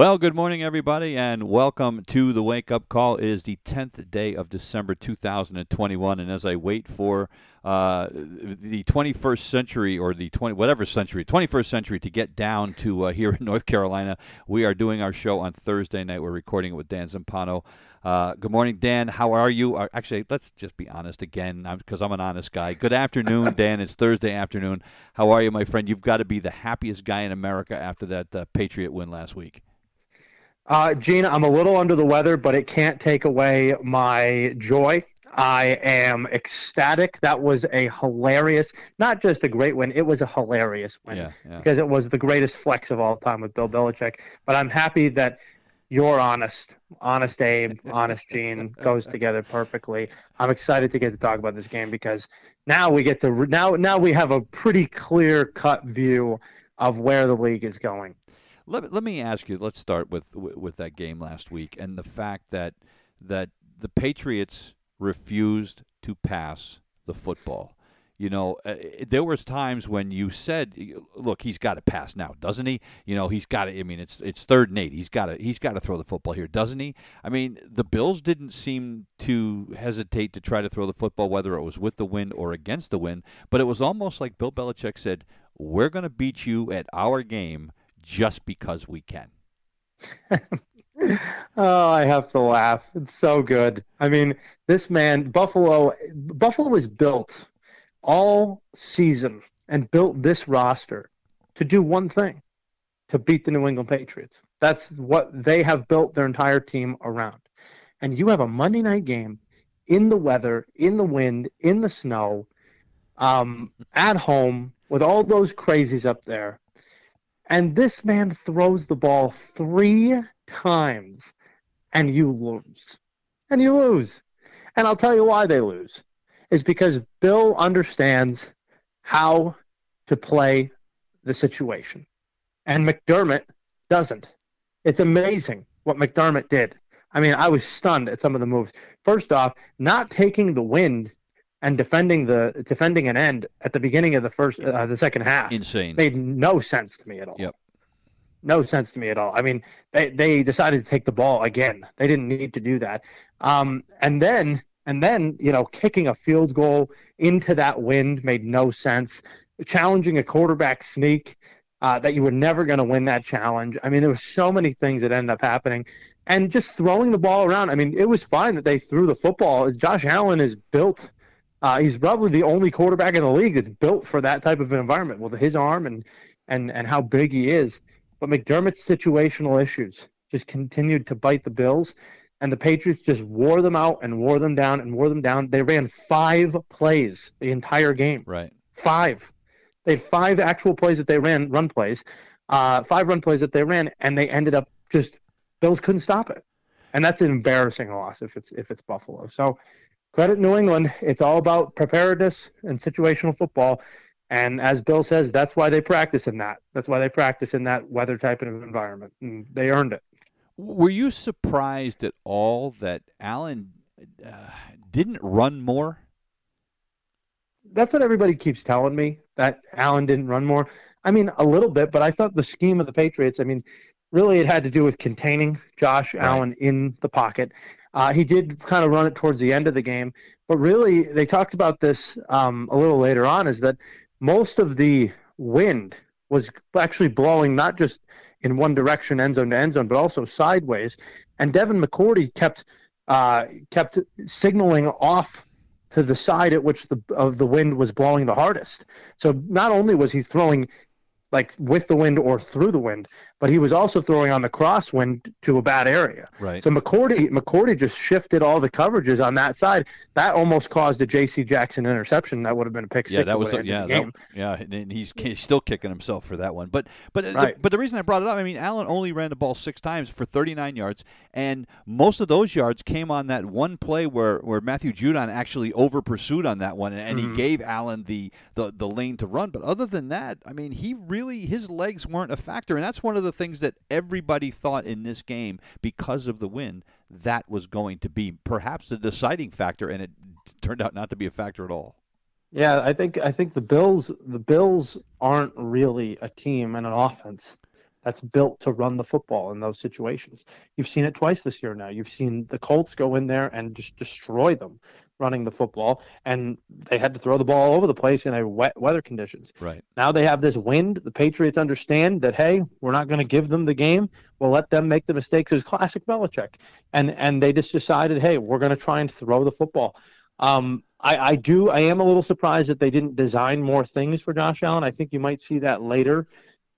Well, good morning, everybody, and welcome to the Wake Up Call. It is the 10th day of December 2021, and as I wait for uh, the 21st century or the 20 whatever century, 21st century to get down to uh, here in North Carolina, we are doing our show on Thursday night. We're recording it with Dan Zampano. Uh, good morning, Dan. How are you? Uh, actually, let's just be honest again, because I'm, I'm, an honest guy. Good afternoon, Dan. It's Thursday afternoon. How are you, my friend? You've got to be the happiest guy in America after that uh, Patriot win last week. Uh, Gene, I'm a little under the weather, but it can't take away my joy. I am ecstatic. That was a hilarious, not just a great win, it was a hilarious win yeah, yeah. because it was the greatest flex of all time with Bill Belichick. But I'm happy that you're honest, honest Abe, honest Gene goes together perfectly. I'm excited to get to talk about this game because now we get to now now we have a pretty clear cut view of where the league is going. Let, let me ask you. Let's start with with that game last week and the fact that that the Patriots refused to pass the football. You know, uh, there was times when you said, "Look, he's got to pass now, doesn't he?" You know, he's got to. I mean, it's it's third and eight. He's got to he's got to throw the football here, doesn't he? I mean, the Bills didn't seem to hesitate to try to throw the football, whether it was with the wind or against the wind. But it was almost like Bill Belichick said, "We're going to beat you at our game." Just because we can. oh, I have to laugh. It's so good. I mean, this man, Buffalo, Buffalo was built all season and built this roster to do one thing to beat the New England Patriots. That's what they have built their entire team around. And you have a Monday night game in the weather, in the wind, in the snow, um, at home with all those crazies up there. And this man throws the ball three times and you lose. And you lose. And I'll tell you why they lose. Is because Bill understands how to play the situation. And McDermott doesn't. It's amazing what McDermott did. I mean, I was stunned at some of the moves. First off, not taking the wind and defending the defending an end at the beginning of the first uh, the second half insane made no sense to me at all. Yep. No sense to me at all. I mean, they they decided to take the ball again. They didn't need to do that. Um, and then and then you know kicking a field goal into that wind made no sense. Challenging a quarterback sneak uh, that you were never going to win that challenge. I mean, there were so many things that ended up happening and just throwing the ball around. I mean, it was fine that they threw the football. Josh Allen is built uh, he's probably the only quarterback in the league that's built for that type of environment with his arm and and and how big he is. But McDermott's situational issues just continued to bite the Bills, and the Patriots just wore them out and wore them down and wore them down. They ran five plays the entire game. Right. Five. They had five actual plays that they ran, run plays, uh, five run plays that they ran, and they ended up just Bills couldn't stop it, and that's an embarrassing loss if it's if it's Buffalo. So credit New England. It's all about preparedness and situational football. And as Bill says, that's why they practice in that. That's why they practice in that weather type of environment. And they earned it. Were you surprised at all that Allen uh, didn't run more? That's what everybody keeps telling me that Allen didn't run more. I mean, a little bit, but I thought the scheme of the Patriots, I mean, really it had to do with containing Josh right. Allen in the pocket. Uh, he did kind of run it towards the end of the game, but really they talked about this um, a little later on. Is that most of the wind was actually blowing not just in one direction, end zone to end zone, but also sideways. And Devin McCourty kept uh, kept signaling off to the side at which the of the wind was blowing the hardest. So not only was he throwing like with the wind or through the wind, but he was also throwing on the crosswind to a bad area. Right. So McCourty McCourty just shifted all the coverages on that side. That almost caused a J.C. Jackson interception. That would have been a pick six. Yeah, that was yeah, that, yeah, and he's, he's still kicking himself for that one. But but Right. the, but the reason I brought it up, I mean, Allen only ran the ball six times for 39 yards, and most of those yards came on that one play where, where Matthew Judon actually over pursued on that one, and Mm-hmm. he gave Allen the, the the lane to run. But other than that, I mean, he really his legs weren't a factor, and that's one of the things that everybody thought in this game because of the win that was going to be perhaps the deciding factor, and it turned out not to be a factor at all. Yeah, I think I think the Bills the Bills aren't really a team and an offense that's built to run the football in those situations. You've seen it twice this year now. You've seen the Colts go in there and just destroy them running the football and they had to throw the ball all over the place in a wet weather conditions. Right. Now they have this wind. The Patriots understand that hey, we're not going to give them the game. We'll let them make the mistakes. It was classic Belichick, and and they just decided, hey, we're going to try and throw the football. Um, I, I do. I am a little surprised that they didn't design more things for Josh Allen. I think you might see that later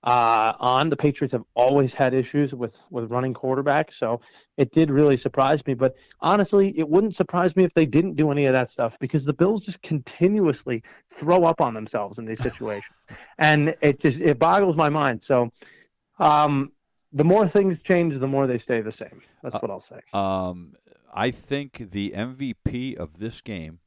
uh, on. The Patriots have always had issues with with running quarterbacks, so it did really surprise me. But honestly, it wouldn't surprise me if they didn't do any of that stuff because the Bills just continuously throw up on themselves in these situations, and it just it boggles my mind. So. Um, the more things change, the more they stay the same. That's what I'll say. Um, I think the MVP of this game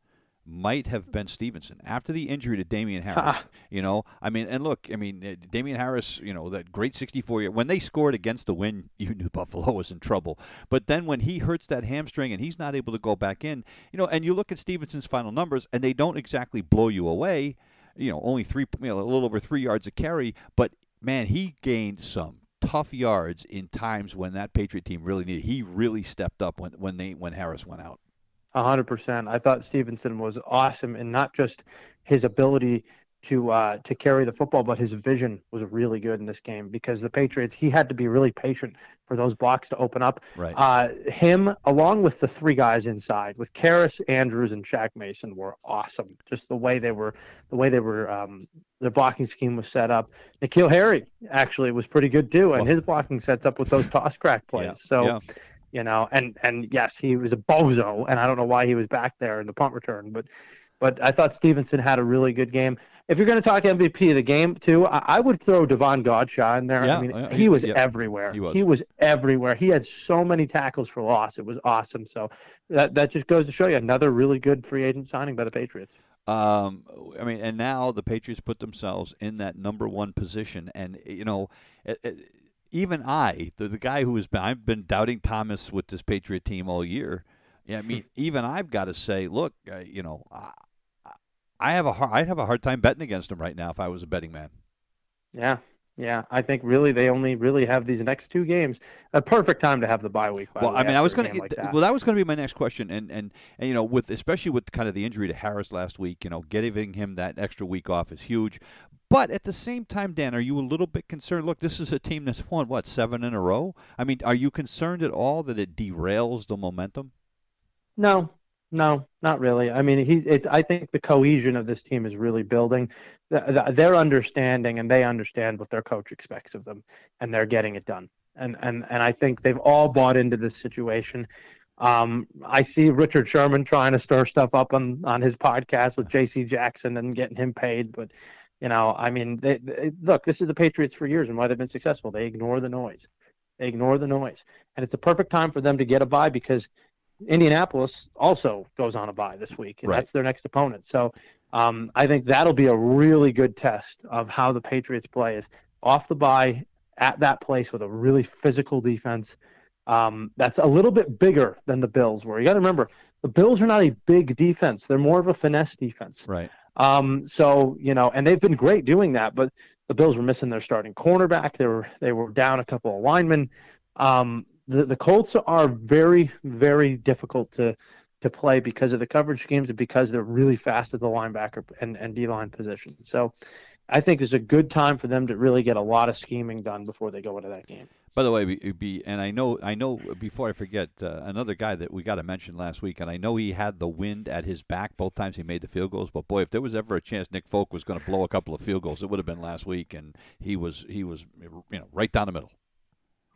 might have been Stevenson after the injury to Damien Harris. you know, I mean, and look, I mean, uh, Damien Harris, you know, that great 64 year when they scored against the win, you knew Buffalo was in trouble. But then when he hurts that hamstring and he's not able to go back in, you know, and you look at Stevenson's final numbers and they don't exactly blow you away. You know, only three, you know, a little over three yards a carry, but man, he gained some tough yards in times when that Patriot team really needed. He really stepped up when when they when Harris went out. A hundred percent. I thought Stevenson was awesome, and not just his ability to uh, to carry the football, but his vision was really good in this game because the Patriots he had to be really patient for those blocks to open up. Right. Uh, him along with the three guys inside with Karras, Andrews, and Shaq Mason were awesome. Just the way they were, the way they were, um, their blocking scheme was set up. N'Keal Harry actually was pretty good too, and Well- his blocking sets up with those toss crack plays. Yeah, So yeah. You know, and and yes, he was a bozo, and I don't know why he was back there in the punt return, but but I thought Stevenson had a really good game. If you're going to talk MVP of the game too, I, I would throw Davon Godchaux in there. Yeah, I mean, yeah, he he- was yeah, everywhere. he was. everywhere. He had so many tackles for loss. It was awesome. So that that just goes to show you another really good free agent signing by the Patriots. Um, I mean, and now the Patriots put themselves in that number one position, and you know, eh, eh, even I, the, the guy who has been, I've been doubting Thomas with this Patriot team all year. Yeah, I mean, even I've got to say, look, uh, you know, I, I have a hard, I'd have a hard time betting against him right now if I was a betting man. Yeah. Yeah, I think really they only really have these next two games. A perfect time to have the bye week. By well, the I mean, I was going game like to. that. well, that was going to be my next question, and, and and you know, with especially with kind of the injury to Harris last week, you know, giving him that extra week off is huge. But at the same time, Dan, are you a little bit concerned? Look, this is a team that's won what seven in a row. I mean, are you concerned at all that it derails the momentum? No, no, not really. I mean, he. It, I think the cohesion of this team is really building. The, the, their understanding, and they understand what their coach expects of them, and they're getting it done. And and and I think they've all bought into this situation. Um, I see Richard Sherman trying to stir stuff up on on his podcast with J.C. Jackson and getting him paid, but you know, I mean, they, they, look, this is the Patriots for years, and why they've been successful. They ignore the noise. They ignore the noise, and it's a perfect time for them to get a bye because Indianapolis also goes on a bye this week, and Right. that's their next opponent. So um, I think that'll be a really good test of how the Patriots play is off the bye at that place with a really physical defense. Um, that's a little bit bigger than the Bills were. You got to remember, the Bills are not a big defense; they're more of a finesse defense. Right. Um, so you know, and they've been great doing that, but the Bills were missing their starting cornerback. They were they were down a couple of linemen. Um, the the Colts are very very difficult to to play because of the coverage schemes and because they're really fast at the linebacker and and D line position. So. I think it's a good time for them to really get a lot of scheming done before they go into that game. By the way, be, and I know I know before I forget uh, another guy that we got to mention last week, and I know he had the wind at his back both times he made the field goals. But boy, if there was ever a chance Nick Folk was going to blow a couple of field goals, it would have been last week, and he was he was you know right down the middle.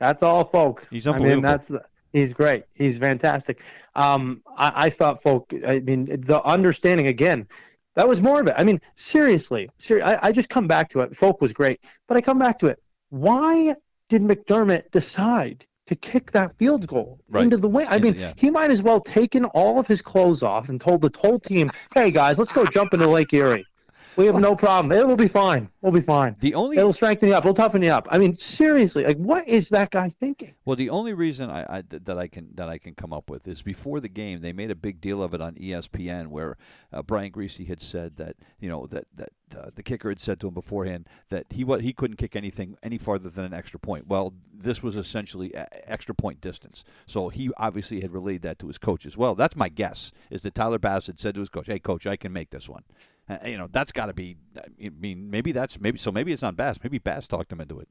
That's all, folk. He's I mean, that's the, he's great. He's fantastic. Um, I, I thought folk. I mean, the understanding again. That was more of it. I mean, seriously, ser- I, I just come back to it. Folk was great, but I come back to it. Why did McDermott decide to kick that field goal Right. into the wing? I mean, yeah. he might as well taken all of his clothes off and told the whole team, "Hey guys, let's go jump into Lake Erie. We have no problem. It will be fine. We'll be fine. the only It'll strengthen you up. We'll toughen you up." I mean, seriously, like, what is that guy thinking? Well, the only reason I, I that I can that I can come up with is before the game they made a big deal of it on ESPN where uh, Brian Griese had said that you know that that uh, the kicker had said to him beforehand that he wa- he couldn't kick anything any farther than an extra point. Well, this was essentially extra point distance, so he obviously had relayed that to his coach as well. That's my guess is that Tyler Bass had said to his coach, "Hey, coach, I can make this one." Uh, you know, that's got to be. I mean, maybe that's maybe so. Maybe it's not Bass. Maybe Bass talked him into it.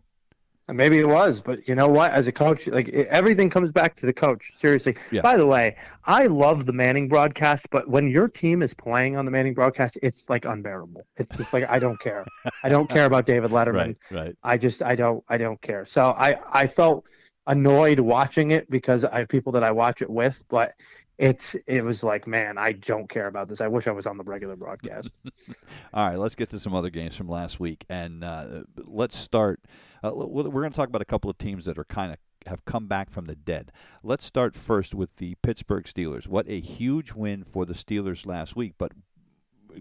Maybe it was, but you know what? As a coach, like everything comes back to the coach. Seriously. Yeah. By the way, I love the Manning broadcast, but when your team is playing on the Manning broadcast, it's like unbearable. It's just like I don't care. I don't care about David Letterman. right. I just I don't I don't care. So I I felt annoyed watching it because I have people that I watch it with, but it's it was like man, I don't care about this. I wish I was on the regular broadcast. All right, let's get to some other games from last week, and uh, let's start. Uh, we're going to talk about a couple of teams that are kind of have come back from the dead. Let's start first with the Pittsburgh Steelers. What a huge win for the Steelers last week, but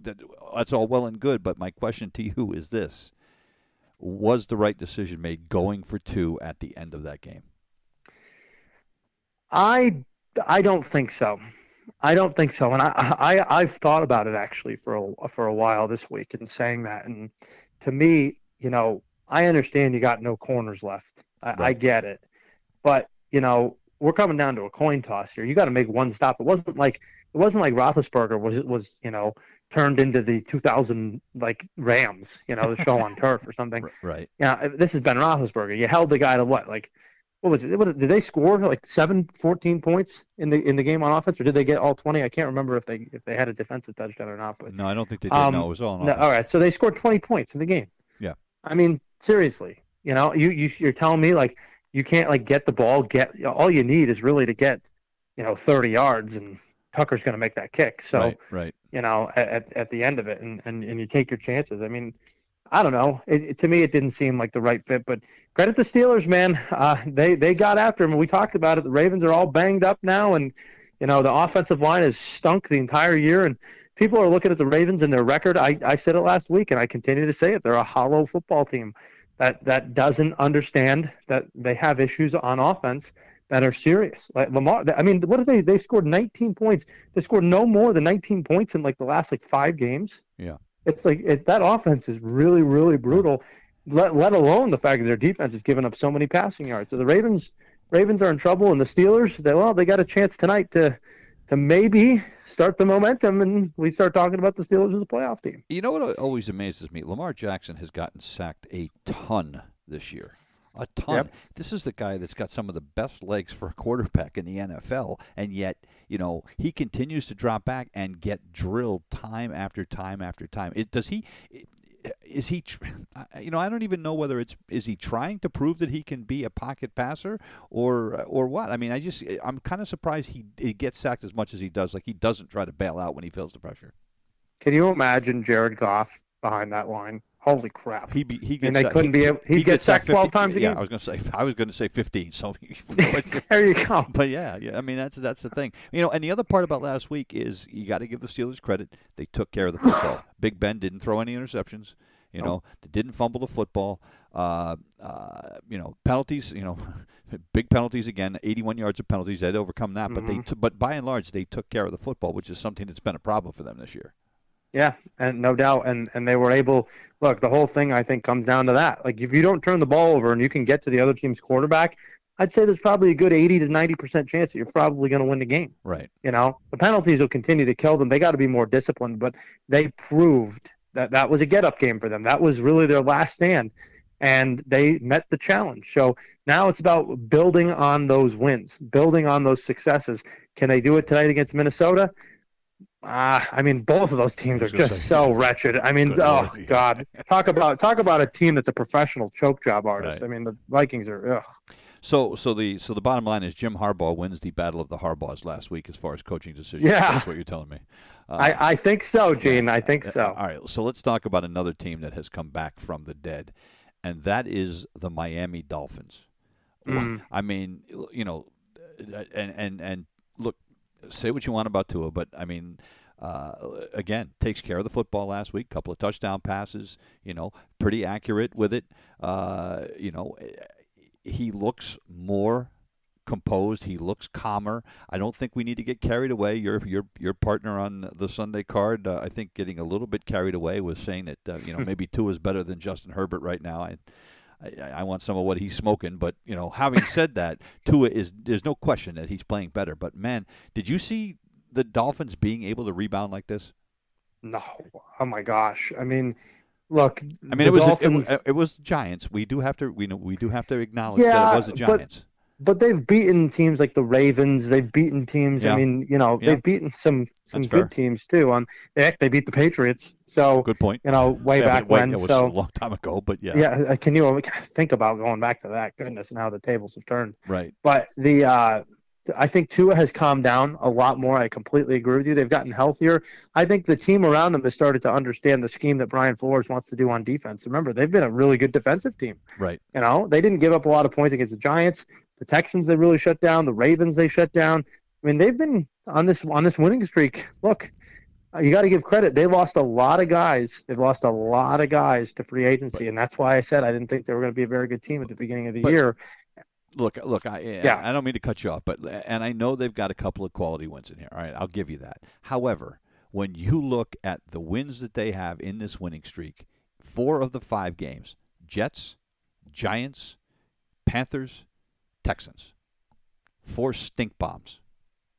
that, that's all well and good. But my question to you is this: Was the right decision made going for two at the end of that game? I I don't think so. I don't think so, and I, I I've thought about it actually for a, for a while this week and saying that, and to me, you know, I understand you got no corners left. I, I get it, but you know, we're coming down to a coin toss here. You got to make one stop. It wasn't like it wasn't like Roethlisberger was was you know turned into the 2000 like Rams, you know, the show on turf or something. Right. Yeah, this is Ben Roethlisberger. You held the guy to what, like, what was it? What, did they score like seven, 14 points in the in the game on offense, or did they get all twenty? I can't remember if they if they had a defensive touchdown or not. But No, I don't think they did. Um, no, it was all. on no, all right, so they scored twenty points in the game. Yeah. I mean, seriously, you know, you you you're telling me like you can't like get the ball, get you know, all you need is really to get, you know, thirty yards, and Tucker's going to make that kick. So right. Right. you know, at, at, at the end of it, and, and, and you take your chances. I mean, I don't know. It, it- to me, it didn't seem like the right fit. But credit the Steelers, man. Uh, they they got after him. We talked about it. The Ravens are all banged up now, and you know the offensive line has stunk the entire year. And people are looking at the Ravens and their record. I, I said it last week, and I continue to say it. They're a hollow football team that that doesn't understand that they have issues on offense that are serious. Like Lamar, I mean, what did they? They scored 19 points. They scored no more than 19 points in like the last like five games. Yeah. It's like that offense is really, really brutal. Let, let alone the fact that their defense is giving up so many passing yards. So the Ravens, Ravens are in trouble, and the Steelers, they well, they got a chance tonight to, to maybe start the momentum, and we start talking about the Steelers as a playoff team. You know what always amazes me? Lamar Jackson has gotten sacked a ton this year. A ton. Yep. This is the guy that's got some of the best legs for a quarterback in the NFL, and yet, you know, he continues to drop back and get drilled time after time after time. It, does he? Is he? You know, I don't even know whether it's is he trying to prove that he can be a pocket passer or or what. I mean, I just I'm kind of surprised he, he gets sacked as much as he does. Like he doesn't try to bail out when he feels the pressure. Can you imagine Jared Goff behind that line? Holy crap! He be, he gets and they sacked- couldn't he- be able. He'd he get gets sacked sacked 12 50 times a Yeah, game. I was going to say I was going to say 15. So, but, there you go. but yeah, yeah. I mean that's that's the thing. You know, and the other part about last week is you got to give the Steelers credit. They took care of the football. Big Ben didn't throw any interceptions. You know, they didn't fumble the football. Uh, uh, you know, penalties. You know, big penalties again. 81 yards of penalties. They had to overcome that, but they Mhm. t- but by and large they took care of the football, which is something that's been a problem for them this year. Yeah, and no doubt, and and they were able. Look, the whole thing I think comes down to that. Like, if you don't turn the ball over and you can get to the other team's quarterback, I'd say there's probably a good 80 to 90 percent chance that you're probably going to win the game. Right. You know, the penalties will continue to kill them. They got to be more disciplined, but they proved that that was a get-up game for them. That was really their last stand, and they met the challenge. So now it's about building on those wins, building on those successes. Can they do it tonight against Minnesota? Ah, I mean, both of those teams are just so wretched. I mean, Good oh Lord. God, talk about talk about a team that's a professional choke job artist. Right. I mean, the Vikings are. Ugh. So, so the so the bottom line is Jim Harbaugh wins the battle of the Harbaughs last week as far as coaching decisions. Yeah. that's what you're telling me. Uh, I, I think so, Gene. I think uh, so. All right, so let's talk about another team that has come back from the dead, and that is the Miami Dolphins. Mm. I mean, you know, uh, and and and look, say what you want about Tua, but I mean. Uh, again, takes care of the football last week. Couple of touchdown passes. You know, pretty accurate with it. Uh, you know, he looks more composed. He looks calmer. I don't think we need to get carried away. Your your your partner on the Sunday card, uh, I think, getting a little bit carried away with saying that uh, you know maybe Tua is better than Justin Herbert right now. I, I I want some of what he's smoking, but you know, having said that, Tua is there's no question that he's playing better. But man, did you see the Dolphins being able to rebound like this? No. Oh my gosh. I mean, look. I mean, the it was Dolphins, it, was- it was Giants. We do have to we know we do have to acknowledge Yeah, that it was the Giants. But they've beaten teams like the Ravens. They've beaten teams. Yeah. I mean, you know, Yeah. they've beaten some some That's good fair. teams too. Um, heck, they beat the Patriots. So Good point. you know, way Yeah, back wait, when. it was so a long time ago, but yeah, yeah, uh, can you think about going back to that? Goodness, and how the tables have turned. right. But the uh, I think Tua has calmed down a lot more. I completely agree with you. They've gotten healthier. I think the team around them has started to understand the scheme that Brian Flores wants to do on defense. Remember, they've been a really good defensive team. Right. You know, they didn't give up a lot of points against the Giants. The Texans they really shut down. The Ravens they shut down. I mean, they've been on this on this winning streak. Look, uh, you got to give credit. They lost a lot of guys. They've lost a lot of guys to free agency, and that's why I said I didn't think they were going to be a very good team at the beginning of the But- year. Look, look. I Yeah. I don't mean to cut you off, but and I know they've got a couple of quality wins in here. All right, I'll give you that. However, when you look at the wins that they have in this winning streak, four of the five games: Jets, Giants, Panthers, Texans. Four stink bombs.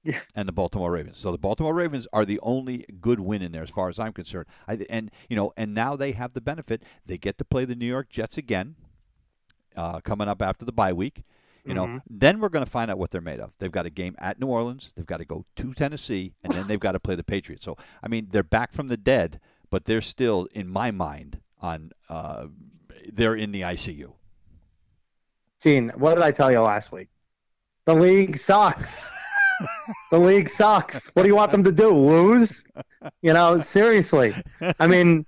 Yeah. And the Baltimore Ravens. So the Baltimore Ravens are the only good win in there, as far as I'm concerned. I, and you know, and now they have the benefit. They get to play the New York Jets again, uh, coming up after the bye week. You know, Mhm. then we're going to find out what they're made of. They've got a game at New Orleans. They've got to go to Tennessee, and then they've got to play the Patriots. So, I mean, they're back from the dead, but they're still, in my mind, on. Uh, they're in the ICU. Gene, what did I tell you last week? The league sucks. the league sucks. What do you want them to do? Lose? You know, seriously. I mean,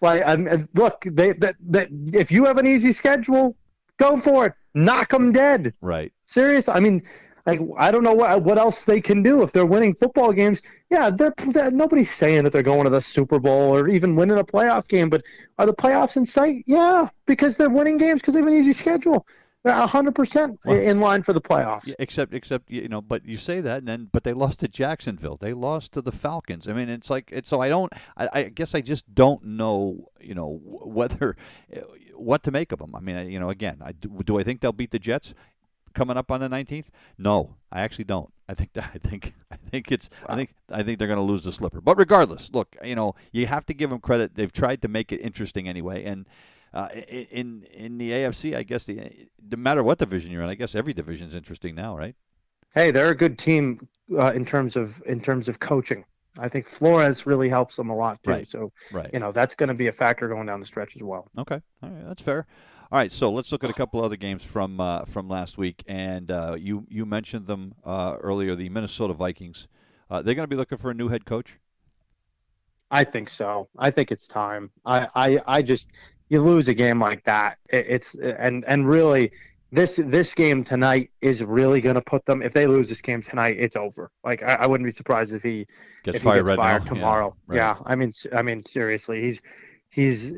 like, I mean, look, they, they, they, if you have an easy schedule, go for it. Knock them dead. Right. Serious. I mean, like, I don't know what what else they can do if they're winning football games. Yeah, they're, they're nobody's saying that they're going to the Super Bowl or even winning a playoff game, but are the playoffs in sight? Yeah, because they're winning games because they have an easy schedule. They're hundred percent in line for the playoffs. Except, except you know, but you say that, and then, but they lost to Jacksonville. They lost to the Falcons. I mean, it's like, it's so I don't. I, I guess I just don't know, you know, whether what to make of them. I mean, you know, again, I do, I think they'll beat the Jets coming up on the nineteenth? No, I actually don't. I think that I think I think it's I think I think they're going to lose the slipper. But regardless, look, you know, you have to give them credit. They've tried to make it interesting anyway, and. Uh, in in the AFC, I guess the no matter what division you're in, I guess every division's interesting now, right? Hey, they're a good team uh, in terms of in terms of coaching. I think Flores really helps them a lot too. Right. So Right. you know that's going to be a factor going down the stretch as well. Okay. All right. That's fair. All right. So let's look at a couple other games from uh, from last week, and uh, you you mentioned them uh, earlier. The Minnesota Vikings. Uh, they're going to be looking for a new head coach. I think so. I think it's time. I, I, I just you lose a game like that. It, it's and and really this this game tonight is really going to put them. If they lose this game tonight, it's over. Like I, I wouldn't be surprised if he Gets if fired he gets right fired now. tomorrow. right. Yeah, I mean, I mean, seriously, he's he's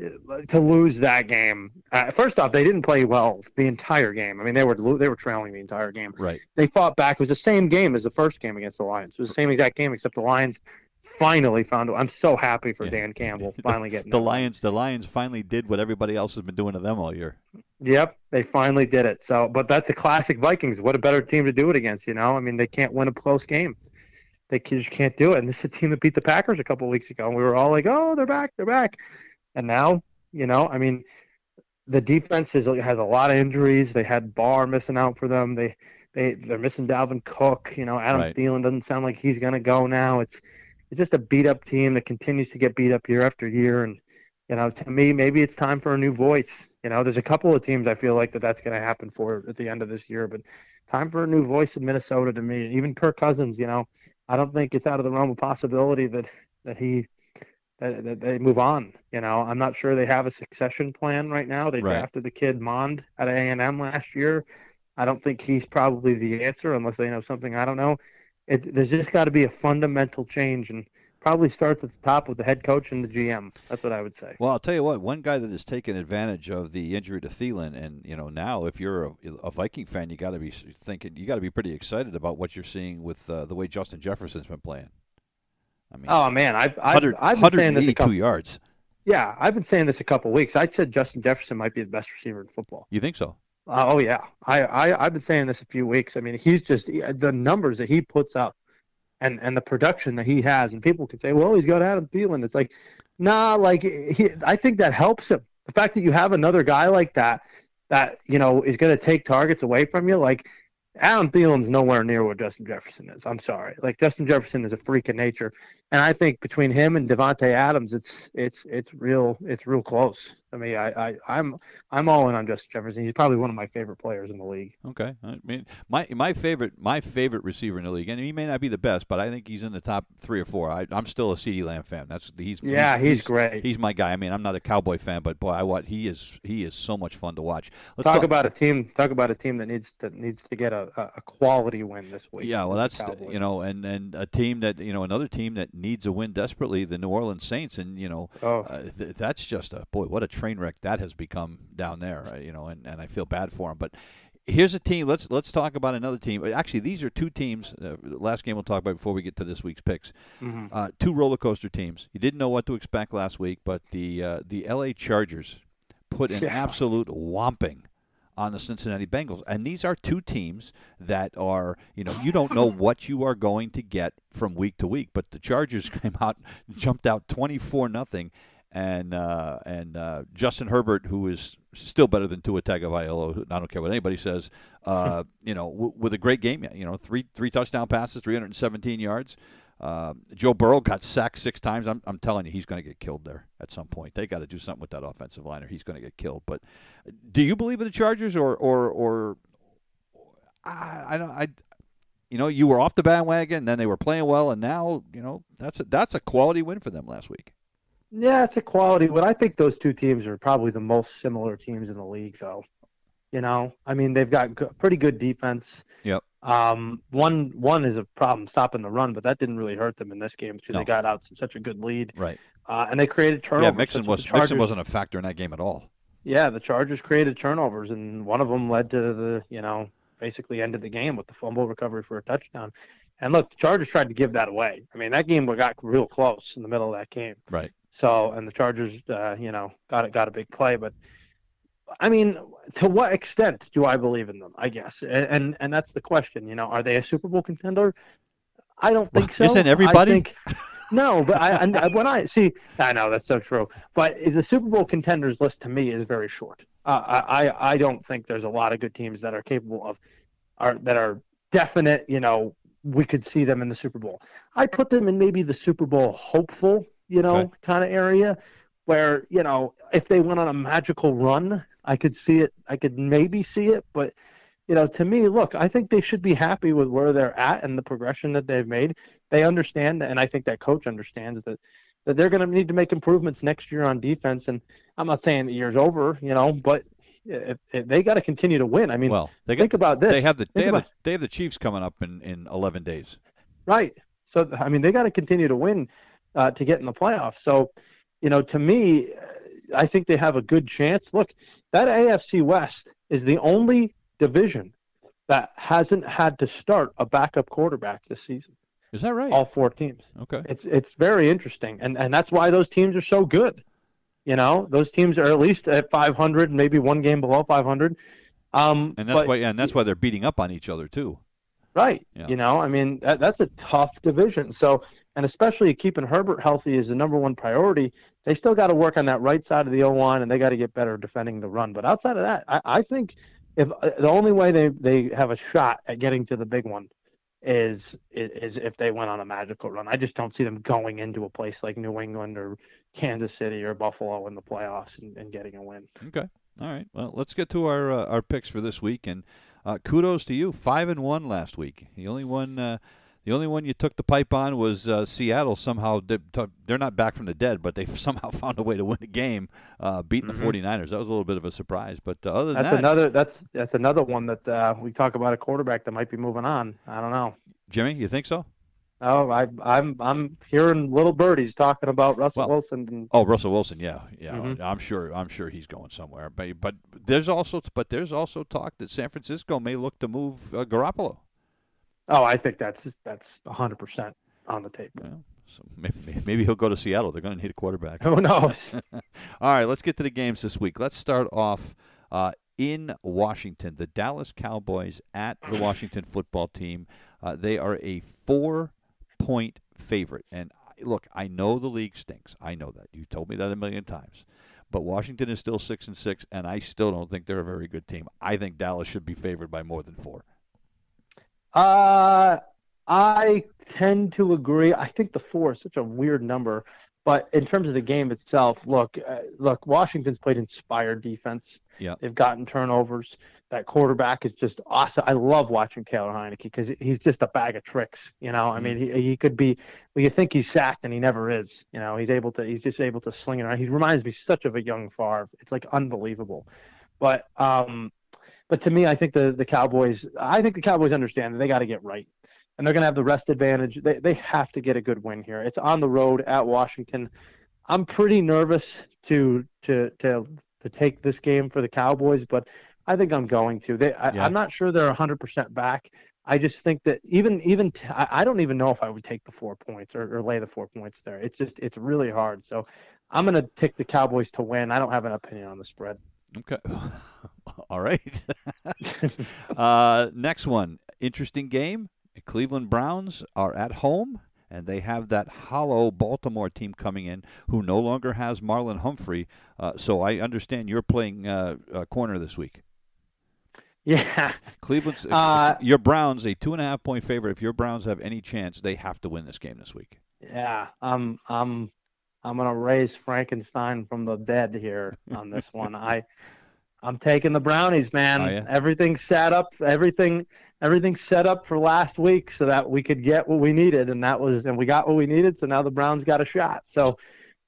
to lose that game. Uh, first off, they didn't play well the entire game. I mean, they were they were trailing the entire game. Right. They fought back. It was the same game as the first game against the Lions. It was the same exact game, except the Lions finally found. I'm so happy for Yeah. Dan Campbell finally getting The that. Lions. The Lions finally did what everybody else has been doing to them all year. Yep, they finally did it. So, but that's a classic Vikings. What a better team to do it against, you know? I mean, they can't win a close game. They just can't do it. And this is a team that beat the Packers a couple of weeks ago, and we were all like, "Oh, they're back, they're back." And now, you know, I mean, the defense is, has a lot of injuries. They had Barr missing out for them. They they they're missing Dalvin Cook. You know, Adam Right. Thielen doesn't sound like he's gonna go now. It's it's just a beat up team that continues to get beat up year after year, and you know, to me, maybe it's time for a new voice. You know, there's a couple of teams I feel like that that's going to happen for at the end of this year, but time for a new voice in Minnesota to me. Even Kirk Cousins, you know, I don't think it's out of the realm of possibility that that he that, that they move on. You know, I'm not sure they have a succession plan right now. They Right. drafted the kid Mond at A and M last year. I don't think he's probably the answer unless they know something I don't know. It, there's just got to be a fundamental change and probably starts at the top with the head coach and the GM. That's what I would say. Well, I'll tell you what. One guy that has taken advantage of the injury to Thielen, and you know now, if you're a, a Viking fan, you got to be thinking, you got to be pretty excited about what you're seeing with uh, the way Justin Jefferson's been playing. I mean, Oh man, I've I've, I've been saying this a 182 couple. yards. Yeah, I've been saying this a couple weeks. I said Justin Jefferson might be the best receiver in football. You think so? Uh, oh yeah, I, I I've been saying this a few weeks. I mean, he's just the numbers that he puts up, and and the production that he has. And people can say, well, he's got Adam Thielen. It's like, nah, like he, I think that helps him. The fact that you have another guy like that, that you know is going to take targets away from you, like. Adam Thielen's nowhere near what Justin Jefferson is. I'm sorry. Like Justin Jefferson is a freak of nature, and I think between him and Davante Adams, it's it's it's real it's real close. I mean, I, I I'm I'm all in on Justin Jefferson. He's probably one of my favorite players in the league. Okay. I mean, my my favorite my favorite receiver in the league, and he may not be the best, but I think he's in the top three or four. I, I'm still a CeeDee Lamb fan. That's he's Yeah, he's, great. He's my guy. I mean, I'm not a Cowboy fan, but boy, I what he is he is so much fun to watch. Let's talk about a team. Talk about a team that needs that needs to get a, a, quality win this week. Yeah, well, that's Cowboys. you know, and and a team that you know, another team that needs a win desperately, the New Orleans Saints, and you know, Oh. uh, th- that's just a boy, what a train wreck that has become down there. Uh, you know, and, and I feel bad for them, but. Here's a team. Let's let's talk about another team. Actually, these are two teams. Uh, last game we'll talk about before we get to this week's picks. Mhm. Uh, two roller coaster teams. You didn't know what to expect last week, but the uh, the L.A. Chargers put an Yeah. absolute whomping on the Cincinnati Bengals, and these are two teams that are you know you don't know what you are going to get from week to week. But the Chargers came out, jumped out twenty four nothing, and uh, and uh, Justin Herbert, who is still better than Tua Tagovailoa, who- I don't care what anybody says, uh, you know, w- with a great game, you know, three three touchdown passes, three hundred and seventeen yards. Uh, Joe Burrow got sacked six times. I'm, I'm telling you, he's going to get killed there at some point. They got to do something with that offensive line, or he's going to get killed. But do you believe in the Chargers, or or or I, I don't I. You know, you were off the bandwagon, then they were playing well, and now you know that's a, that's a quality win for them last week. Yeah, it's a quality. But I think those two teams are probably the most similar teams in the league, though. You know, I mean, they've got go- pretty good defense. Yep. Um, one one is a problem stopping the run, but that didn't really hurt them in this game because No. they got out to such a good lead, Right. uh, and they created turnovers. Yeah, Mixon was Chargers, Mixon wasn't a factor in that game at all. Yeah, the Chargers created turnovers, and one of them led to the you know basically ended the game with the fumble recovery for a touchdown. And look, the Chargers tried to give that away. I mean, that game got real close in the middle of that game. Right. So, and the Chargers, uh, you know, got it, got a big play. But I mean, to what extent do I believe in them? I guess, and and, and that's the question. You know, are they a Super Bowl contender? I don't think so. Isn't I everybody? think- no, but I, I when I see, I know that's so true. But the Super Bowl contenders list to me is very short. Uh, I I I don't think there's a lot of good teams that are capable of, are that are definite. You know, we could see them in the Super Bowl. I put them in maybe the Super Bowl hopeful, you know, Okay. kind of area, where you know if they went on a magical run, I could see it. I could maybe see it, but you know, to me, look, I think they should be happy with where they're at and the progression that they've made. They understand, and I think that coach understands that that they're going to need to make improvements next year on defense. And I'm not saying the year's over, you know, but if, if they got to continue to win. I mean, Well, they got, think about this. they have the they have, about- the, they have the Chiefs coming up in, in 11 days. Right. So I mean, they got to continue to win uh, to get in the playoffs. So, you know, to me, I think they have a good chance. Look, that AFC West is the only division that hasn't had to start a backup quarterback this season. Is that right? All four teams. okay. It's it's very interesting, and and that's why those teams are so good. You know, those teams are at least at 500, maybe one game below 500. Um, And that's but- why yeah, and that's why they're beating up on each other too. Right. Yeah. You know, I mean, that, that's a tough division. So, and especially keeping Herbert healthy is the number one priority. They still got to work on that right side of the O line, and they got to get better defending the run. But outside of that, I, I think if uh, the only way they, they have a shot at getting to the big one is is if they went on a magical run. I just don't see them going into a place like New England or Kansas City or Buffalo in the playoffs and, and getting a win. Okay. All right. Well, let's get to our uh, our picks for this week, and uh, kudos to you. Five and one last week. The only one, uh, the only one you took the pipe on was uh, Seattle. Somehow they're not back from the dead, but they somehow found a way to win the game, uh, beating mm-hmm. the 49ers. That was a little bit of a surprise. But uh, other than that's that, another that's that's another one that we talk about a quarterback that might be moving on. I don't know. Jimmy, you think so? Oh, I, I'm I'm hearing little birdies talking about Russell well, Wilson. And... Oh, Russell Wilson, yeah, yeah. Mm-hmm. I'm sure I'm sure he's going somewhere. But but there's also but there's also talk that San Francisco may look to move uh, Garoppolo. Oh, I think that's that's 100 percent on the table. Yeah. So maybe, maybe he'll go to Seattle. They're going to need a quarterback. Who knows? All right, let's get to the games this week. Let's start off uh, in Washington. The Dallas Cowboys at the Washington football team. Uh, they are a four point favorite. And look, I know the league stinks. I know that. You told me that a million times. But Washington is still six and six, and I still don't think they're a very good team. I think Dallas should be favored by more than four. Uh, I tend to agree. I think the four is such a weird number. But in terms of the game itself, look, uh, look, Washington's played inspired defense. Yeah, they've gotten turnovers. That quarterback is just awesome. I love watching Taylor Heinicke because he's just a bag of tricks. You know, I mean, mm. he, he could be. Well, you think he's sacked and he never is. You know, he's able to. He's just able to sling it around. He reminds me such of a young Favre. It's like unbelievable. But um, but to me, I think the the Cowboys. I think the Cowboys understand that they got to get right and they're going to have the rest advantage. They, they have to get a good win here. It's on the road at Washington. I'm pretty nervous to to to to take this game for the Cowboys, but I think I'm going to. They, I, am not sure they're 100% back. I just think that even even t- I don't even know if I would take the four points or, or lay the four points there. It's just it's really hard. So I'm going to take the Cowboys to win. I don't have an opinion on the spread. Okay. All right. uh, next one. Interesting game. Cleveland Browns are at home, and they have that hollow Baltimore team coming in who no longer has Marlon Humphrey. Uh, so I understand you're playing uh, corner this week. Yeah, Cleveland's uh, your Browns a two and a half point favorite. If your Browns have any chance, they have to win this game this week. Yeah, I'm I'm I'm gonna raise Frankenstein from the dead here on this one. I I'm taking the brownies, man. Everything's set up. Everything, everything set up for last week so that we could get what we needed, and that was, and we got what we needed. So now the Browns got a shot. So,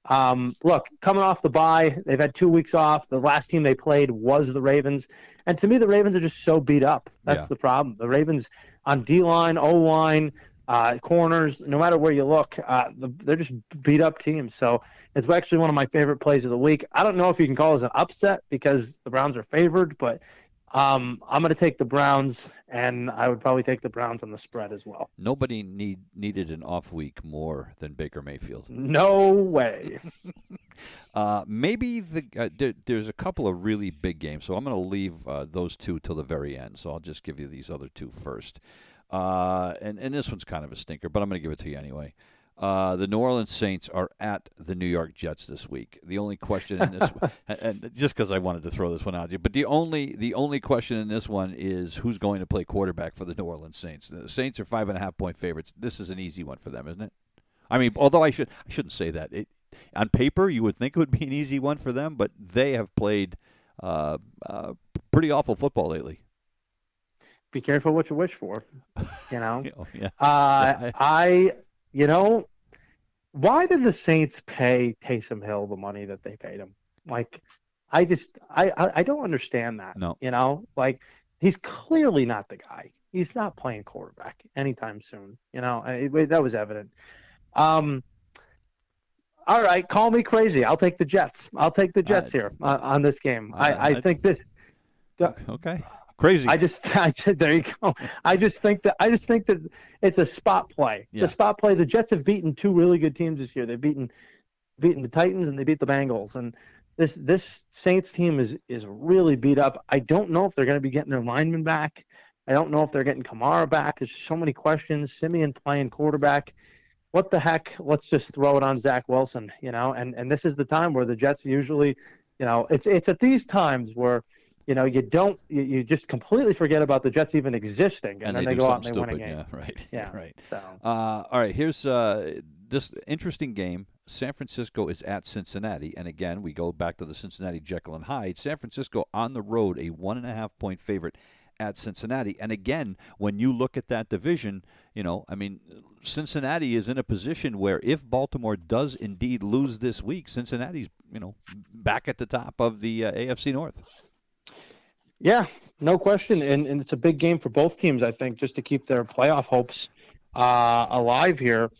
um, look, coming off the bye, they've had two weeks off. The last team they played was the Ravens, and to me, the Ravens are just so beat up. That's yeah. the problem. The Ravens on D line, O line, uh, corners, no matter where you look, uh, the, they're just beat up teams. So it's actually one of my favorite plays of the week. I don't know if you can call it an upset because the Browns are favored, but um, I'm going to take the Browns, and I would probably take the Browns on the spread as well. Nobody need needed an off week more than Baker Mayfield. No way. uh, maybe the uh, there, there's a couple of really big games, so I'm going to leave uh, those two till the very end. So I'll just give you these other two first. Uh, and, and this one's kind of a stinker, but I'm going to give it to you anyway. Uh, the New Orleans Saints are at the New York Jets this week. The only question in this, and just because I wanted to throw this one out to you, but the only the only question in this one is who's going to play quarterback for the New Orleans Saints. The Saints are five and a half point favorites. This is an easy one for them, isn't it? I mean, although I should I shouldn't say that. It, on paper, you would think it would be an easy one for them, but they have played uh, uh, pretty awful football lately be careful what you wish for. You know, oh, yeah. uh, I, you know, why did the Saints pay Taysom Hill the money that they paid him? Like, I just, I, I, I don't understand that. No, you know, like he's clearly not the guy. He's not playing quarterback anytime soon. You know, it, that was evident. Um, all right, call me crazy. I'll take the Jets. I'll take the Jets here uh, on this game. I, I, I think that. Okay. Crazy. I just, I just, there you go. I just think that, I just think that it's a spot play. It's yeah. a spot play. The Jets have beaten two really good teams this year. They've beaten, beaten the Titans and they beat the Bengals. And this, this Saints team is, is really beat up. I don't know if they're going to be getting their linemen back. I don't know if they're getting Kamara back. There's so many questions. Siemian playing quarterback. What the heck? Let's just throw it on Zach Wilson, you know. And and this is the time where the Jets usually, you know, it's it's at these times where you know, you don't, you, you just completely forget about the Jets even existing, and, and then they, they, go out and stupid. they win a game. Yeah, right. Yeah, right. So, uh, all right, here's uh, this interesting game. San Francisco is at Cincinnati, and again, we go back to the Cincinnati Jekyll and Hyde. San Francisco on the road, a one and a half point favorite at Cincinnati. And again, when you look at that division, you know, I mean, Cincinnati is in a position where if Baltimore does indeed lose this week, Cincinnati's, you know, back at the top of the uh, AFC North. Yeah, no question. And, and it's a big game for both teams, I think, just to keep their playoff hopes uh, alive here.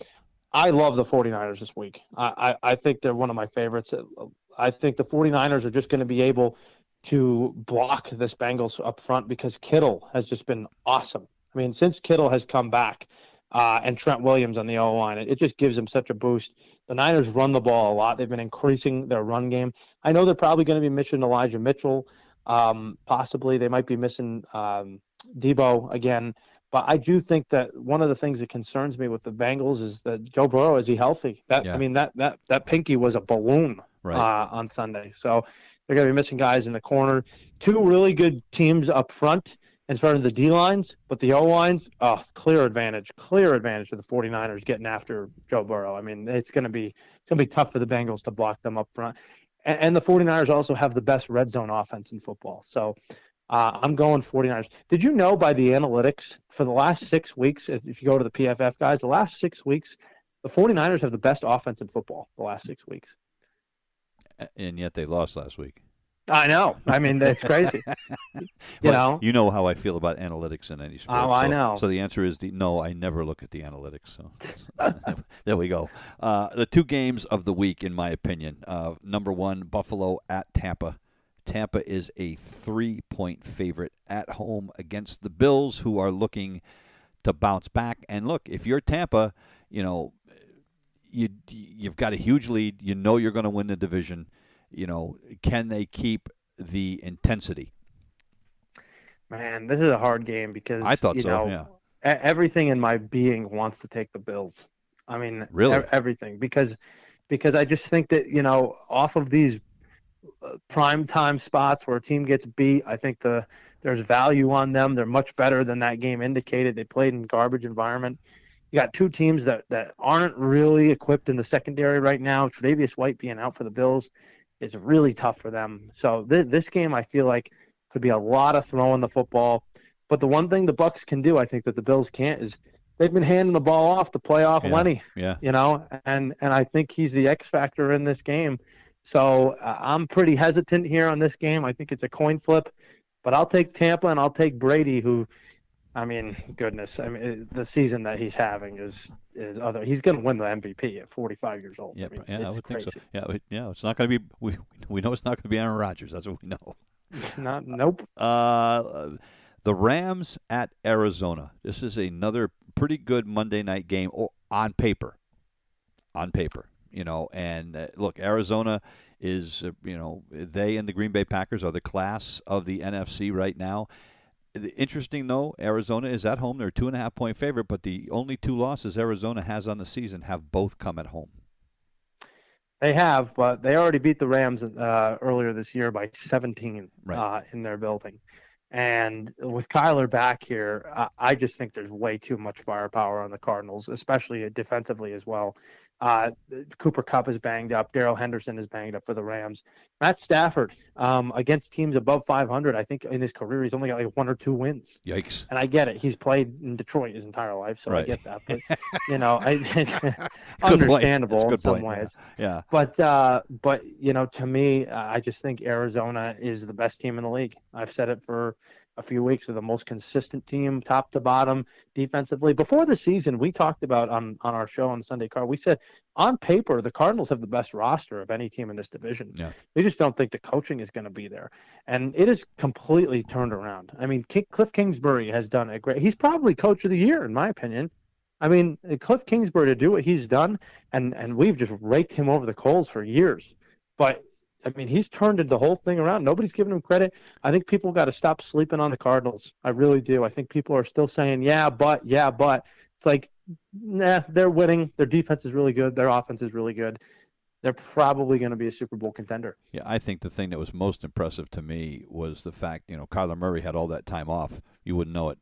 I love the 49ers this week. I, I, I think they're one of my favorites. I think the 49ers are just going to be able to block this Bengals up front because Kittle has just been awesome. I mean, since Kittle has come back uh, and Trent Williams on the O line, it, it just gives them such a boost. The Niners run the ball a lot. They've been increasing their run game. I know they're probably going to be missing Elijah Mitchell. Um, possibly they might be missing um, Deebo again. But I do think that one of the things that concerns me with the Bengals is that Joe Burrow is he healthy? That Yeah. I mean that that that pinky was a balloon Right. uh, on Sunday. So they're going to be missing guys in the corner. Two really good teams up front in front of the D lines, but the O lines, oh, clear advantage, clear advantage to the 49ers getting after Joe Burrow. I mean, it's going to be it's going to be tough for the Bengals to block them up front. And, the 49ers also have the best red zone offense in football. So uh, I'm going 49ers. Did you know by the analytics for the last six weeks, if if you go to the PFF guys, the last six weeks, the 49ers have the best offense in football the last six weeks. And yet they lost last week. I know. I mean, that's crazy. you But know, you know how I feel about analytics in any sport. Oh, I know. So the answer is the, no. I never look at the analytics. So there we go. Uh, the two games of the week, in my opinion. Uh, number one, Buffalo at Tampa. Tampa is a three-point favorite at home against the Bills, who are looking to bounce back. And look, if you're Tampa, you know you you've got a huge lead. You know you're going to win the division. You know, can they keep the intensity? man, this is a hard game because I thought you so. know, yeah. everything in my being wants to take the Bills. I mean, Really? e- everything because because I just think that you know off of these uh, prime time spots where a team gets beat, I think the there's value on them. They're much better than that game indicated. They played in garbage environment. You got two teams that that aren't really equipped in the secondary right now. Tre'Davious White being out for the Bills is really tough for them. So th- this game, I feel like could be a lot of throwing the football. But the one thing the Bucks can do, I think that the Bills can't, is they've been handing the ball off to play off Yeah. Lenny. Yeah. You know, and and I think he's the X factor in this game. So uh, I'm pretty hesitant here on this game. I think it's a coin flip, but I'll take Tampa and I'll take Brady, who, I mean, goodness, I mean, it- the season that he's having is is other. He's going to win the MVP at 45 years old. Yeah, I mean, yeah, I would crazy. think so. Yeah, it- yeah, it's not going to be. We we know it's not going to be Aaron Rodgers. That's what we know. Not, nope. Uh, the Rams at Arizona. This is another pretty good Monday night game on paper. On paper, you know, and uh, look, Arizona is, uh, you know, they and the Green Bay Packers are the class of the NFC right now. The- Interesting though, Arizona is at home. They're a two and a half point favorite, but the only two losses Arizona has on the season have both come at home. They have, but they already beat the Rams uh, earlier this year by 17 Right. uh, in their building. And with Kyler back here, I, I just think there's way too much firepower on the Cardinals, especially defensively as well. Uh, Cooper Kupp is banged up. Darrell Henderson is banged up for the Rams. Matt Stafford um, against teams above 500, I think in his career he's only got like one or two wins. Yikes! And I get it. He's played in Detroit his entire life, so I get that. But you know, I, understandable in some point, ways. Yeah, But uh, but you know, to me, I just think Arizona is the best team in the league. I've said it for a few weeks. They're the most consistent team, top to bottom, defensively. Before the season, we talked about on on our show on Sunday Card. We said on paper the Cardinals have the best roster of any team in this division. Yeah. We just don't think the coaching is going to be there, and it is completely turned around. I mean, Ki- Cliff Kingsbury has done a great. He's probably coach of the year in my opinion. I mean, Cliff Kingsbury to do what he's done, and and we've just raked him over the coals for years. But I mean, he's turned the whole thing around. Nobody's giving him credit. I think people got to stop sleeping on the Cardinals. I really do. I think people are still saying, "Yeah, but yeah, but." It's like, nah, they're winning. Their defense is really good. Their offense is really good. they're probably going to be a Super Bowl contender. Yeah, I think the thing that was most impressive to me was the fact, you know, Kyler Murray had all that time off. You wouldn't know it.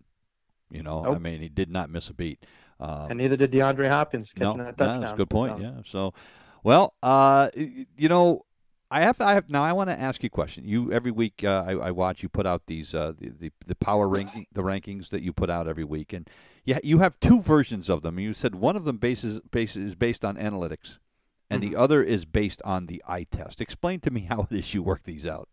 You know, nope. I mean, he did not miss a beat. Um, and neither did DeAndre Hopkins catching no, that touchdown. that's a good point. Yeah. So, well, uh, you know, I have, I have now. I want to ask you a question. You every week, uh, I, I, watch you put out these uh, the, the, the power ranking, the rankings that you put out every week, and yeah, you have two versions of them. You said one of them bases, bases is based on analytics, and mm-hmm. the other is based on the eye test. Explain to me how it is you work these out.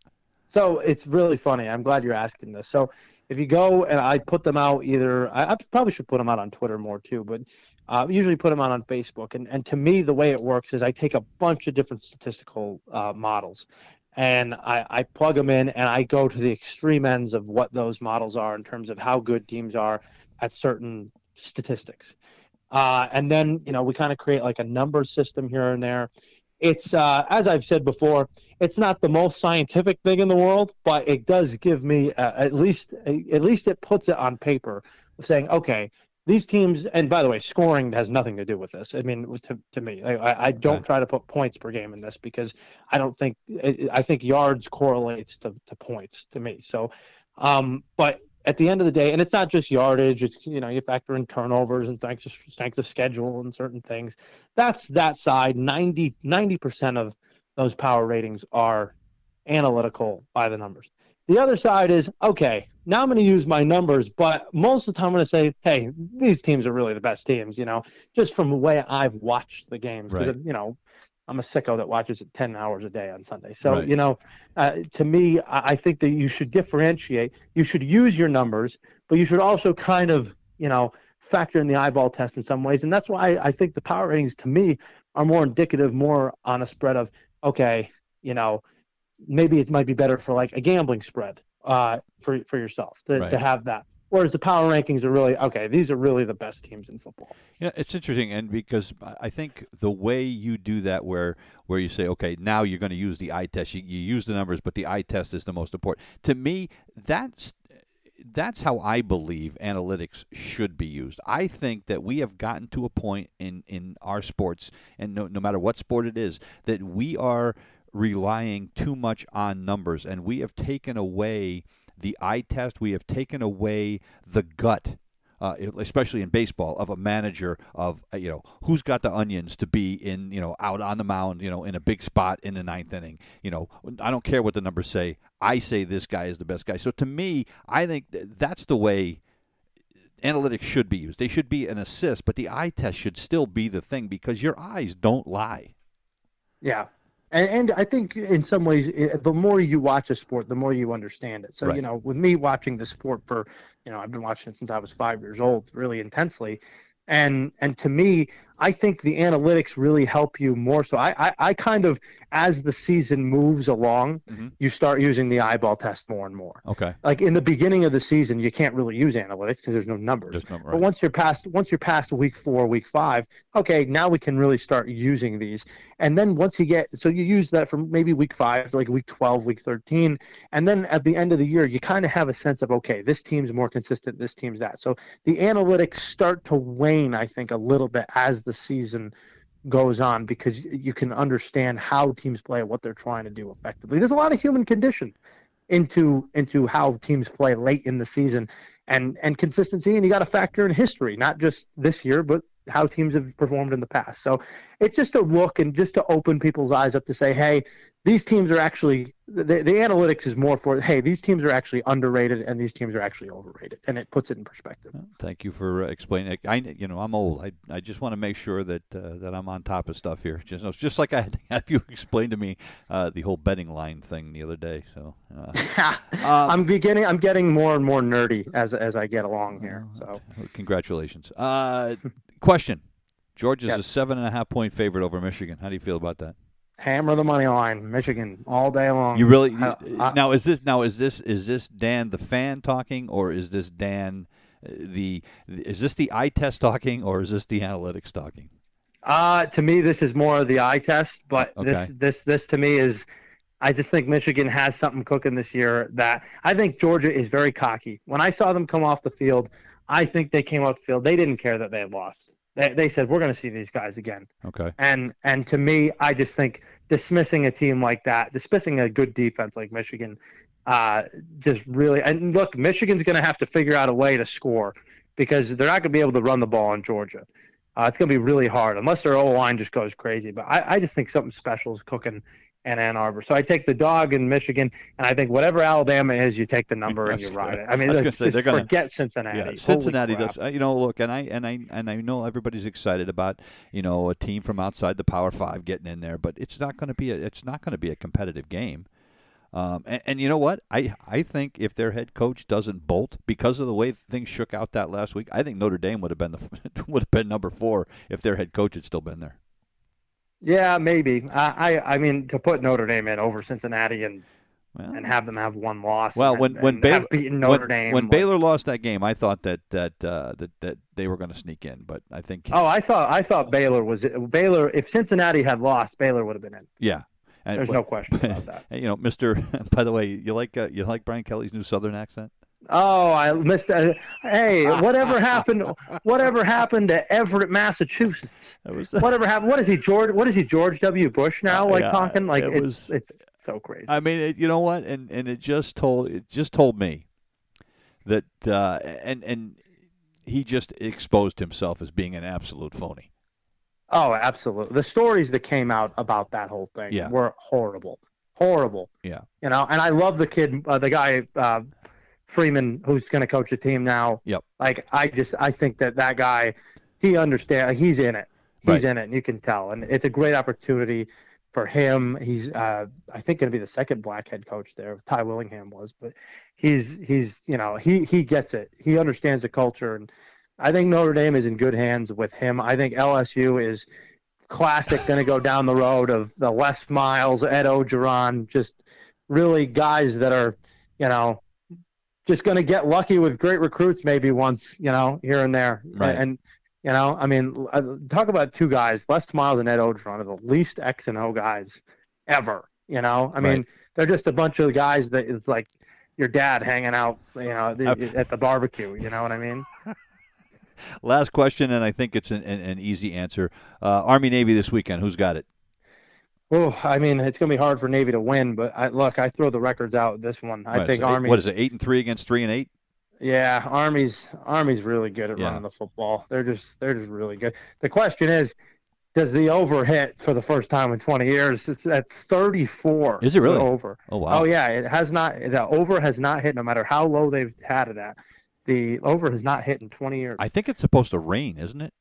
So it's really funny. I'm glad you're asking this. So if you go and I put them out either, I, I probably should put them out on Twitter more too, but uh, usually put them out on Facebook. And, and to me, the way it works is I take a bunch of different statistical uh, models and I, I plug them in and I go to the extreme ends of what those models are in terms of how good teams are at certain statistics. Uh, and then, you know, we kind of create like a number system here and there it's uh, as I've said before, it's not the most scientific thing in the world, but it does give me uh, at least at least it puts it on paper, saying okay, these teams. And by the way, scoring has nothing to do with this. I mean, to to me, I, I don't try to put points per game in this because I don't think I think yards correlates to, to points to me. So, um, but at the end of the day, and it's not just yardage. It's you know you factor in turnovers and thanks to strength of schedule and certain things. That's that side. 90 percent of those power ratings are analytical by the numbers. The other side is okay. Now I'm going to use my numbers, but most of the time I'm going to say, hey, these teams are really the best teams. You know, just from the way I've watched the games, because right. you know I'm a sicko that watches it 10 hours a day on Sunday. So, right. you know, uh, to me, I think that you should differentiate. You should use your numbers, but you should also kind of, you know, factor in the eyeball test in some ways. And that's why I think the power ratings to me are more indicative, more on a spread of, okay, you know, maybe it might be better for like a gambling spread uh, for, for yourself to, right. to have that. Whereas the power rankings are really okay. These are really the best teams in football. Yeah, it's interesting, and because I think the way you do that, where where you say, okay, now you're going to use the eye test. You, you use the numbers, but the eye test is the most important. To me, that's that's how I believe analytics should be used. I think that we have gotten to a point in in our sports, and no no matter what sport it is, that we are relying too much on numbers, and we have taken away the eye test. We have taken away the gut. Uh, especially in baseball, of a manager of uh, you know who's got the onions to be in you know out on the mound, you know in a big spot in the ninth inning. You know I don't care what the numbers say. I say this guy is the best guy. So to me, I think that's the way analytics should be used. They should be an assist, but the eye test should still be the thing because your eyes don't lie. Yeah, and, and I think in some ways, eh, the more you watch a sport, the more you understand it. So, right. you know, with me watching the sport for, you know, I've been watching it since I was five years old, really intensely. And and to me, I think the analytics really help you more. So I, I, I kind of, as the season moves along, mm-hmm. you start using the eyeball test more and more. Okay. Like in the beginning of the season, you can't really use analytics because there's no numbers. There's right. But once you're past, once you're past week four, week five, okay, now we can really start using these. And then once you get, so you use that from maybe week five, like week 12, week 13. And then at the end of the year, you kind of have a sense of, okay, this team's more consistent, this team's that. So the analytics start to wane, I think, a little bit as the season goes on because you can understand how teams play, what they're trying to do effectively. There's a lot of human condition into into how teams play late in the season and and consistency and you got to factor in history not just this year but how teams have performed in the past. So it's just a look and just to open people's eyes up to say, hey, these teams are actually the, the analytics is more for hey, these teams are actually underrated and these teams are actually overrated, and it puts it in perspective. thank you for uh, explaining. I you know I'm old. I, I just want to make sure that uh, that I'm on top of stuff here. Just just like I had to have you explain to me uh, the whole betting line thing the other day. So uh, um, I'm beginning. I'm getting more and more nerdy as as I get along here. So congratulations. Question: Georgia's yes. a seven and a half point favorite over Michigan. How do you feel about that? Hammer the money line, Michigan all day long. You really I, I, now is this now is this is this Dan the fan talking or is this Dan uh, the is this the eye test talking or is this the analytics talking? Uh to me this is more of the eye test, but okay. this this this to me is I just think Michigan has something cooking this year that I think Georgia is very cocky. When I saw them come off the field, I think they came off the field. They didn't care that they had lost. They, they said we're going to see these guys again. Okay. And and to me, I just think dismissing a team like that, dismissing a good defense like Michigan, uh, just really. And look, Michigan's going to have to figure out a way to score because they're not going to be able to run the ball on Georgia. Uh, it's going to be really hard unless their O line just goes crazy. But I, I just think something special is cooking in Ann Arbor. So I take the dog in Michigan, and I think whatever Alabama is, you take the number and you ride it. I mean, I was gonna say, they're gonna- forget Cincinnati. Yeah, Cincinnati does. uh, You know, look, and I and I and I know everybody's excited about you know a team from outside the Power Five getting in there, but it's not going to be a it's not going to be a competitive game. Um, and, and you know what? I I think if their head coach doesn't bolt because of the way things shook out that last week, I think Notre Dame would have been the would have been number four if their head coach had still been there. Yeah, maybe. I, I I mean, to put Notre Dame in over Cincinnati and Well, and have them have one loss. Well, and, when when and Baylor beaten Notre when, Dame, when like- Baylor lost that game, I thought that that uh, that that they were going to sneak in, but I think Oh, I thought I thought Baylor was Baylor. If Cincinnati had lost, Baylor would have been in. yeah. And, There's no question about that. You know, Mister. By the way, you like uh, you like Brian Kelly's new Southern accent? Oh, I missed. Uh, hey, whatever happened? Whatever happened to Everett, Massachusetts? That was. Whatever happened? What is he, George? What is he, George W. Bush now? Like yeah, talking like it it's was- it's so crazy. I mean, it, you know what? And and it just told it just told me that uh, and and he just exposed himself as being an absolute phony. Oh, absolutely. The stories that came out about that whole thing Yeah. were horrible, horrible. Yeah. You know, and I love the kid, uh, the guy uh, Freeman, who's going to coach the team now. Yep. Like I just, I think that that guy, he understands. He's in it. He's Right. in it, and you can tell. And it's a great opportunity for him. He's, uh, I think, going to be the second black head coach there. Ty Willingham was, but he's, he's, you know, he he gets it. He understands the culture, and I think Notre Dame is in good hands with him. I think LSU is classic going to go down the road of the Les Miles, Ed Orgeron, just really guys that are, you know, just going to get lucky with great recruits maybe once, you know, here and there. Right. And, you know, I mean, uh, talk about two guys, Les Miles and Ed Orgeron are the least X and O guys ever, you know? I mean, Right. they're just a bunch of guys that it's like your dad hanging out, you know, at the barbecue, you know what I mean? Last question, and I think it's an, an, an easy answer. Uh, Army Navy this weekend. Who's got it? Oh, I mean, it's going to be hard for Navy to win, but I, look, I throw the records out this one. I What, think so Army. What is it? Eight and three against three and eight. Yeah, Army's Army's really good at Yeah. running the football. They're just they're just really good. The question is, does the over hit for the first time in 20 years? It's at 34. Is it really? over? Oh wow. Oh yeah, it has not. The over has not hit, no matter how low they've had it at. The over has not hit in 20 years. I think it's supposed to rain, isn't it?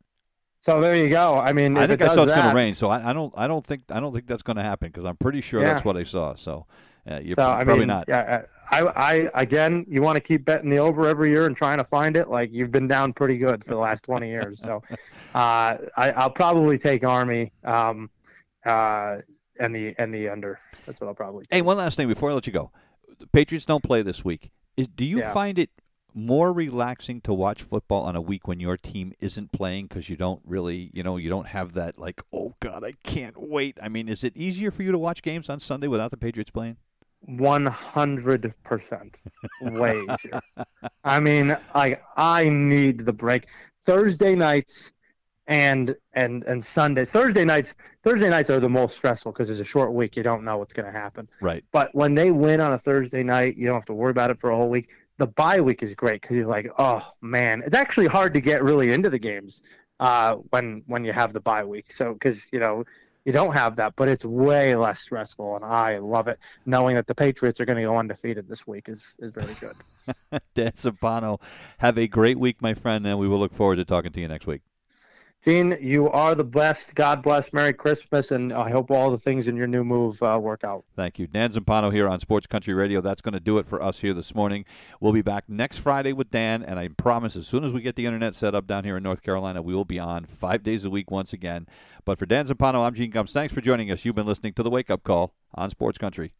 So there you go. I mean, I think I saw it's going to rain, so I, I don't. I don't think. I don't think that's going to happen because I'm pretty sure Yeah. that's what I saw. So uh, you're So p- I probably mean, not. yeah, I, I again, you want to keep betting the over every year and trying to find it. Like you've been down pretty good for the last twenty years. So, uh, I, I'll probably take Army, um, uh, and the and the under. That's what I'll probably. Take. Hey, one last thing before I let you go. The Patriots don't play this week. Is, do you Yeah. find it more relaxing to watch football on a week when your team isn't playing because you don't really, you know, you don't have that like, oh God, I can't wait. I mean, is it easier for you to watch games on Sunday without the Patriots playing? One hundred percent, way easier. I mean, I I need the break. Thursday nights and and and Sunday. Thursday nights. Thursday nights are the most stressful because it's a short week. You don't know what's going to happen. Right. But when they win on a Thursday night, you don't have to worry about it for a whole week. The bye week is great because you're like, oh man, it's actually hard to get really into the games uh, when when you have the bye week. So because you know you don't have that, but it's way less stressful, and I love it knowing that the Patriots are going to go undefeated this week is is very good. Dan Zampano, have a great week, my friend, and we will look forward to talking to you next week. Gene, you are the best. God bless. Merry Christmas, and I hope all the things in your new move uh, work out. Thank you. Dan Zampano here on Sports Country Radio. That's going to do it for us here this morning. We'll be back next Friday with Dan, and I promise as soon as we get the internet set up down here in North Carolina, we will be on five days a week once again. But for Dan Zampano, I'm Gene Gums. Thanks for joining us. You've been listening to the Wake Up Call on Sports Country.